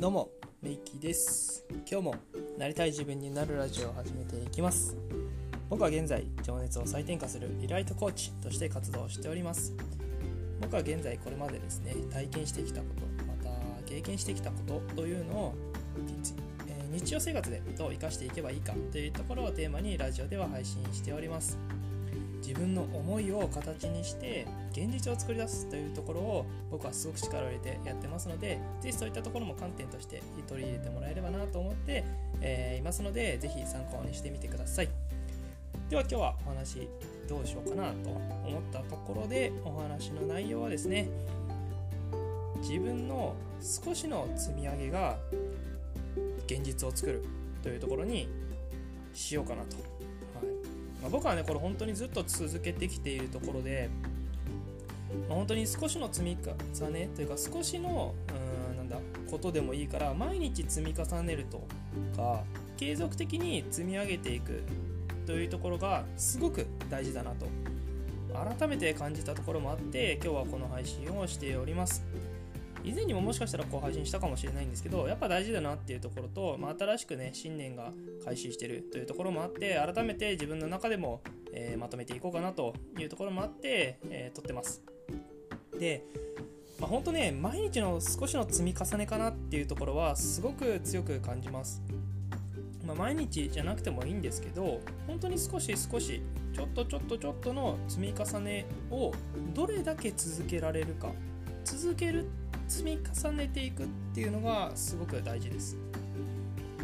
どうも、メイキーです。今日もなりたい自分になるラジオを始めていきます。僕は現在、情熱を再転化するリライトコーチとして活動しております。僕は現在これまでですね、体験してきたこと、また経験してきたことというのを、えー日常生活でどう生かしていけばいいかというところをテーマにラジオでは配信しております。自分の思いを形にして現実を作り出すというところを僕はすごく力を入れてやってますのでぜひそういったところも観点として取り入れてもらえればなと思って、えーいますのでぜひ参考にしてみてください。では今日はお話どうしようかなと思ったところでお話の内容はですね自分の少しの積み上げが現実を作るというところにしようかなと、まあ、僕はねこれ本当にずっと続けてきているところで、まあ本当に少しの積み重ねというか少しのうんなんだことでもいいから毎日積み重ねるとか継続的に積み上げていくというところがすごく大事だなと改めて感じたところもあって今日はこの配信をしております。以前にももしかしたらこう配信したかもしれないんですけどやっぱ大事だなっていうところと、まあ、新しくね新年が開始してるというところもあって改めて自分の中でも、えーまとめていこうかなというところもあって、えー撮ってます。で、まあ、本当ね毎日の少しの積み重ねかなっていうところはすごく強く感じます。まあ、毎日じゃなくてもいいんですけど本当に少し少しちょっとちょっとちょっとの積み重ねをどれだけ続けられるか。続ける積み重ねていくっていうのがすごく大事です。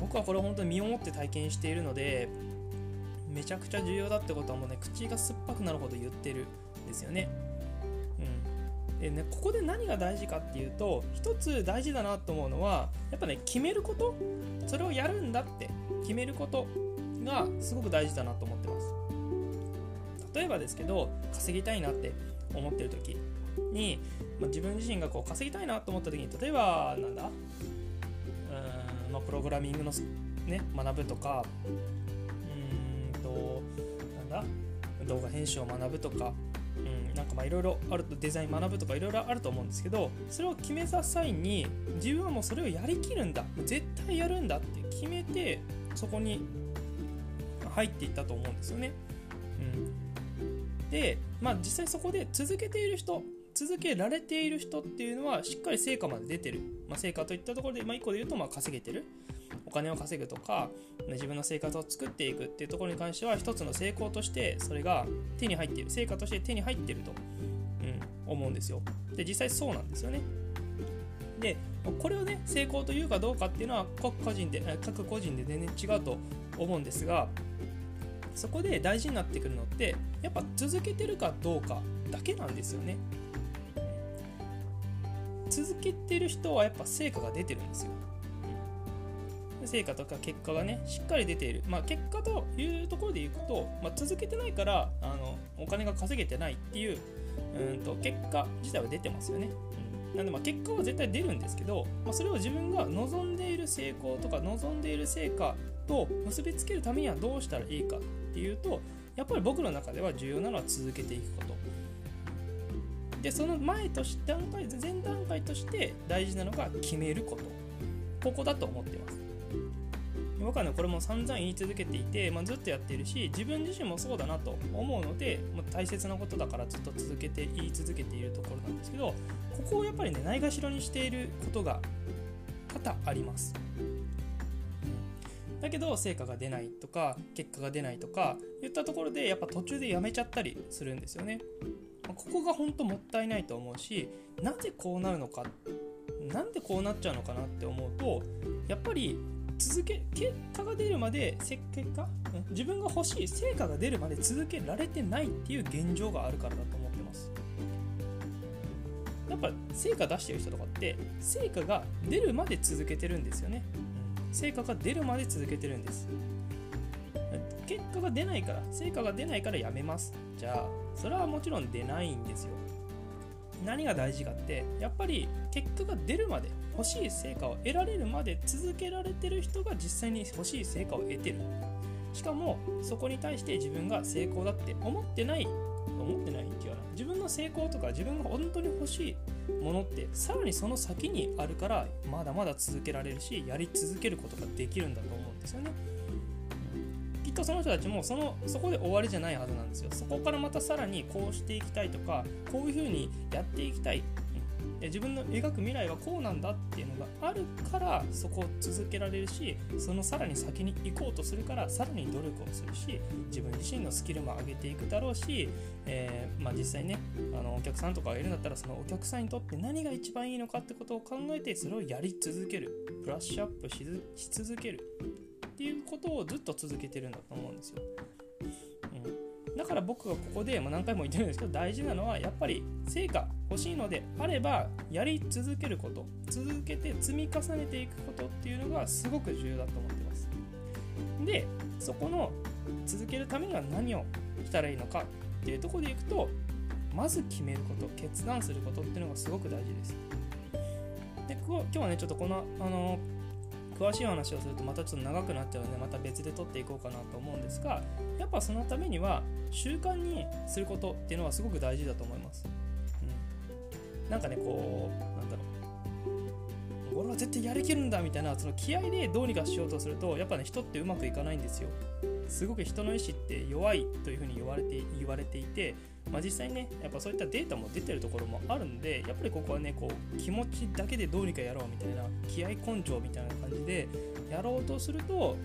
僕はこれ本当に身をもって体験しているのでめちゃくちゃ重要だってことはもうね口が酸っぱくなるほど言ってるんですよね。うん。でねここで何が大事かっていうと一つ大事だなと思うのはやっぱね決めることそれをやるんだって決めることがすごく大事だなと思ってます。例えばですけど稼ぎたいなって思ってる時。に、まあ、自分自身がこう稼ぎたいなと思った時に例えばなんだ？うん、まあ、プログラミングの、ね、学ぶとかうんとなんだ？動画編集を学ぶとかうん、なんかまあいろいろあるとデザイン学ぶとかいろいろあると思うんですけどそれを決めた際に自分はもうそれをやりきるんだ。絶対やるんだって決めてそこに入っていったと思うんですよね。うん、で、まあ、実際そこで続けている人続けられている人っていうのはしっかり成果まで出てる、まあ、成果といったところで、まあ、1個で言うとまあ稼げてる。お金を稼ぐとか自分の生活を作っていくっていうところに関しては一つの成功としてそれが手に入っている。成果として手に入ってると、うん、思うんですよ。で実際そうなんですよね。でこれをね成功というかどうかっていうのは各個人で各個人で全然違うと思うんですがそこで大事になってくるのってやっぱ続けてるかどうかだけなんですよね。続けてる人はやっぱ成果が出てるんですよ。成果とか結果がねしっかり出ている、まあ、結果というところでいくと、まあ、続けてないからあのお金が稼げてないっていううんと結果自体は出てますよね、うん、なんでまあ結果は絶対出るんですけど、まあ、それを自分が望んでいる成功とか望んでいる成果と結びつけるためにはどうしたらいいかっていうとやっぱり僕の中では重要なのは続けていくこと。でその前として段階前段階として大事なのが決めること。ここだと思ってます。僕はねこれも散々言い続けていて、まあ、ずっとやってるし自分自身もそうだなと思うので、まあ、大切なことだからずっと続けて言い続けているところなんですけどここをやっぱりねないがしろにしていることが多々あります。だけど成果が出ないとか結果が出ないとか言ったところでやっぱ途中でやめちゃったりするんですよね。ここが本当もったいないと思うしなぜこうなるのかなんでこうなっちゃうのかなって思うとやっぱり続け結果が出るまで結果？自分が欲しい成果が出るまで続けられてないっていう現状があるからだと思ってます。やっぱ成果出してる人とかって成果が出るまで続けてるんですよね、成果が出るまで続けてるんです。結果が出ないから成果が出ないからやめます。じゃあそれはもちろん出ないんですよ。何が大事かってやっぱり結果が出るまで欲しい成果を得られるまで続けられてる人が実際に欲しい成果を得てる。しかもそこに対して自分が成功だって思ってない思ってないっていうかな自分の成功とか自分が本当に欲しいものってさらにその先にあるからまだまだ続けられるしやり続けることができるんだと思うんですよね。とその人たちもそのそこで終わりじゃないはずなんですよ。そこからまたさらにこうしていきたいとかこういうふうにやっていきたい。自分の描く未来はこうなんだっていうのがあるからそこを続けられるしそのさらに先に行こうとするからさらに努力をするし自分自身のスキルも上げていくだろうし、えー、まあ、実際ねあのお客さんとかがいるんだったらそのお客さんにとって何が一番いいのかってことを考えてそれをやり続ける。ブラッシュアップし続ける。っていうことをずっと続けてるんだと思うんですよ。うん。だから僕がここで、ま何回も言ってるんですけど大事なのはやっぱり成果欲しいのであればやり続けること続けて積み重ねていくことっていうのがすごく重要だと思ってます。でそこの続けるためには何をしたらいいのかっていうとこでいくとまず決めること決断することっていうのがすごく大事です。で今日はねちょっとこのあの詳しい話をするとまたちょっと長くなっちゃうのでまた別で撮っていこうかなと思うんですがやっぱそのためには習慣にすることっていうのはすごく大事だと思います、うん、なんかねこうなんだろう。俺は絶対やりきるんだみたいなその気合でどうにかしようとするとやっぱね人ってうまくいかないんですよ。すごく人の意志って弱いというふうに言われて言われていてまあ、実際ねやっぱそういったデータも出てるところもあるんでやっぱりここはねこう気持ちだけでどうにかやろうみたいな気合根性みたいな感じでやろうとすると、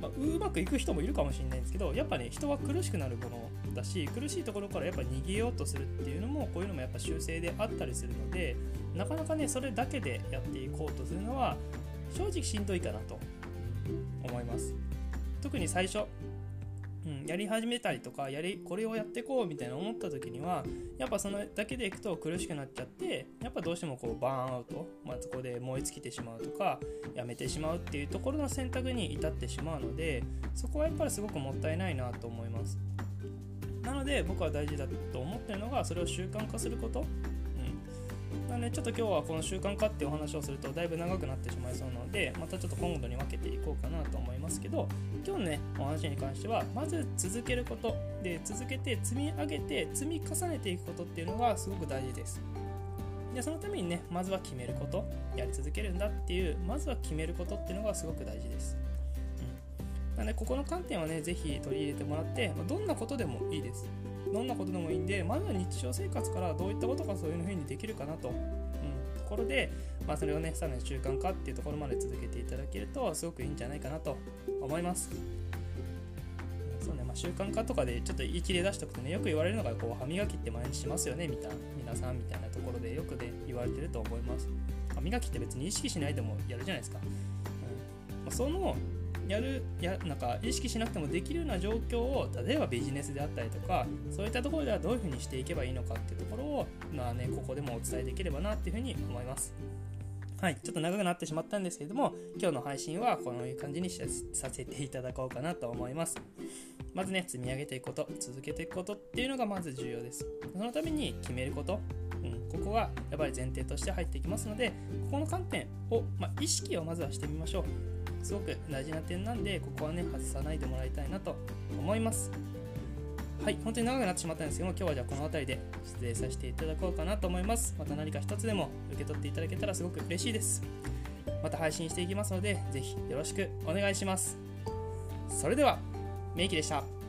まあ、うまくいく人もいるかもしれないんですけどやっぱね人は苦しくなるものだし苦しいところからやっぱ逃げようとするっていうのもこういうのもやっぱ修正であったりするのでなかなかねそれだけでやっていこうとするのは正直しんどいかなと思います。特に最初うん、やり始めたりとかやりこれをやってこうみたいな思った時にはやっぱそのだけでいくと苦しくなっちゃってやっぱどうしてもこうバーンアウト、まあ、そこで燃え尽きてしまうとかやめてしまうっていうところの選択に至ってしまうのでそこはやっぱりすごくもったいないなと思います。なので僕は大事だと思ってるのがそれを習慣化すること。なのでちょっと今日はこの習慣化っていうお話をするとだいぶ長くなってしまいそうなのでまたちょっと今度に分けていこうかなと思いますけど今日のねお話に関してはまず続けることで続けて積み上げて積み重ねていくことっていうのがすごく大事です。でそのためにねまずは決めることやり続けるんだっていうまずは決めることっていうのがすごく大事です、うん、なのでここの観点はね是非取り入れてもらってまどんなことでもいいです。どんなことでもいいんでまずは日常生活からどういったことがそういうふうにできるかなと、うん、ところで、まあ、それをねさらに習慣化っていうところまで続けていただけるとすごくいいんじゃないかなと思います。そうね。まあ、習慣化とかでちょっと一例出しておくとねよく言われるのがこう歯磨きって毎日しますよねみたいな。皆さんみたいなところでよくね言われてると思います。歯磨きって別に意識しないでもやるじゃないですか、うん。まあ、そのやるやなんか意識しなくてもできるような状況を例えばビジネスであったりとかそういったところではどういうふうにしていけばいいのかっていうところを、まあね、ここでもお伝えできればなっていうふうに思います。はい、ちょっと長くなってしまったんですけれども今日の配信はこのいう感じにさせていただこうかなと思います。まずね積み上げていくこと続けていくことっていうのがまず重要です。そのために決めることうん、ここはやっぱり前提として入っていきますのでここの観点を、まあ、意識をまずはしてみましょうすごく大事な点なんでここはね外さないでもらいたいなと思います。はい本当に長くなってしまったんですけども今日はじゃあこの辺りで失礼させていただこうかなと思います。また何か一つでも受け取っていただけたらすごく嬉しいです。また配信していきますので是非よろしくお願いします。それではメイキでした。